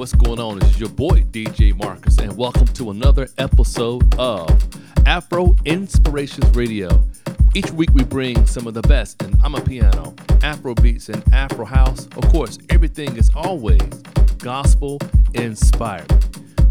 what's going on? This is your boy DJ Marcus, and welcome to another episode of Afro Inspirations Radio. Each week we bring some of the best in Amapiano, Afro beats, and Afro house. Of course, everything is always gospel inspired.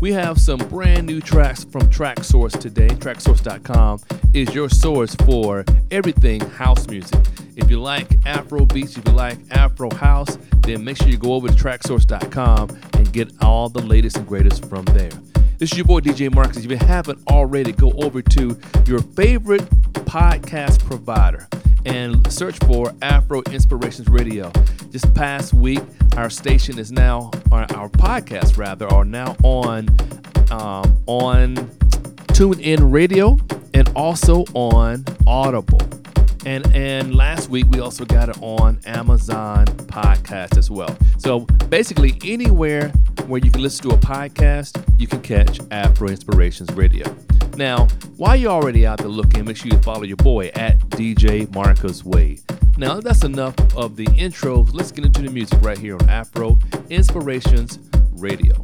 We have some brand new tracks from Traxsource today. Traxsource.com is your source for everything house music. If you like Afro beats, if you like Afro house, then make sure you go over to Traxsource.com get all the latest and greatest from there. This is your boy DJ Marcus. If you haven't already, go over to your favorite podcast provider and search for Afro Inspirations Radio. This past week, our station is now, or our podcast rather, are now on um, on TuneIn Radio and also on Audible. And and last week we also got it on Amazon Podcast as well. So basically anywhere where you can listen to a podcast, you can catch Afro Inspirations Radio. Now, while you're already out there looking, make sure you follow your boy at DJ Marcus Wade. Now that's enough of the intro. Let's get into the music right here on Afro Inspirations Radio.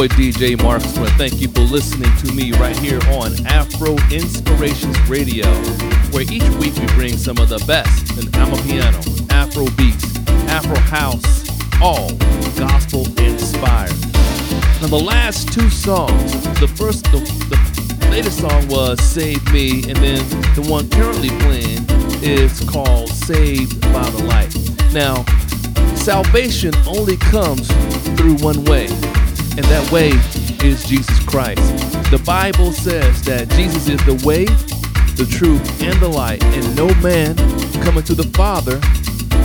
boy DJ Marcus. I thank you for listening to me right here on Afro Inspirations Radio, where each week we bring some of the best in Amapiano, Afro beats, Afro house, all gospel inspired. Now the last two songs, the first, the, the latest song was "Save Me," and then the one currently playing is called "Saved by the Light." Now, salvation only comes through one way and that way is Jesus Christ. The Bible says that Jesus is the way, the truth, and the light, and no man coming to the Father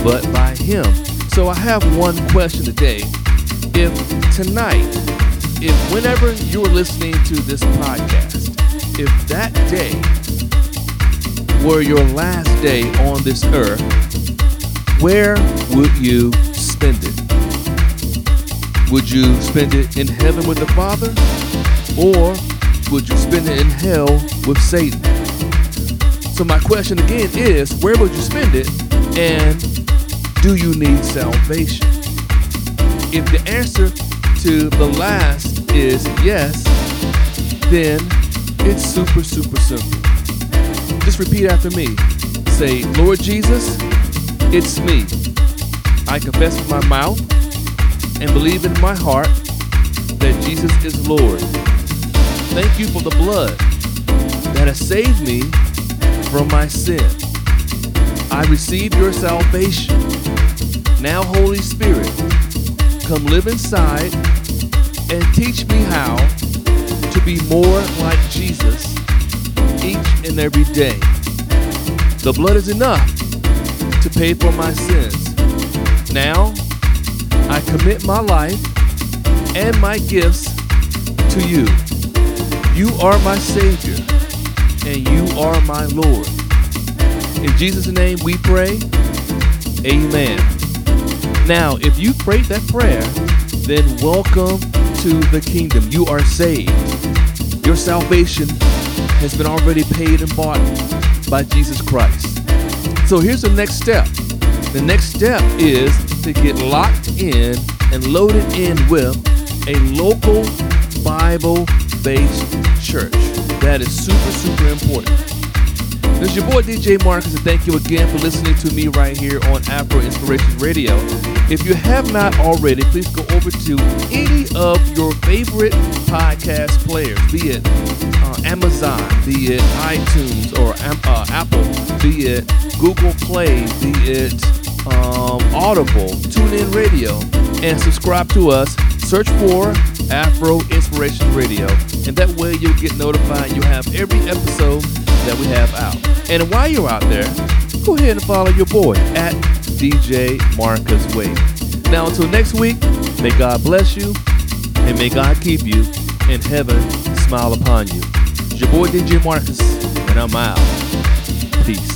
but by him. So I have one question today. If tonight, if whenever you're listening to this podcast, if that day were your last day on this earth, where would you spend it? Would you spend it in heaven with the Father? Or would you spend it in hell with Satan? So, my question again is where would you spend it? And do you need salvation? If the answer to the last is yes, then it's super, super simple. Just repeat after me. Say, Lord Jesus, it's me. I confess with my mouth and believe in my heart that Jesus is Lord. Thank you for the blood that has saved me from my sin. I receive your salvation. Now, Holy Spirit, come live inside and teach me how to be more like Jesus each and every day. The blood is enough to pay for my sins. Now, I commit my life and my gifts to you. You are my Savior and you are my Lord. In Jesus' name we pray. Amen. Now, if you prayed that prayer, then welcome to the kingdom. You are saved. Your salvation has been already paid and bought by Jesus Christ. So here's the next step. The next step is to get locked in and loaded in with a local Bible based church. That is super, super important. This is your boy DJ Marcus, and thank you again for listening to me right here on Afro Inspiration Radio. If you have not already, please go over to any of your favorite podcast players, be it uh, Amazon, be it iTunes or uh, Apple, be it Google Play, be it um, Audible, TuneIn Radio, and subscribe to us. Search for Afro Inspiration Radio, and that way you'll get notified. You'll have every episode that we have out. And while you're out there, go ahead and follow your boy at DJ Marcus Wade. Now, until next week, may God bless you and may God keep you and heaven smile upon you. It's your boy DJ Marcus, and I'm out. Peace.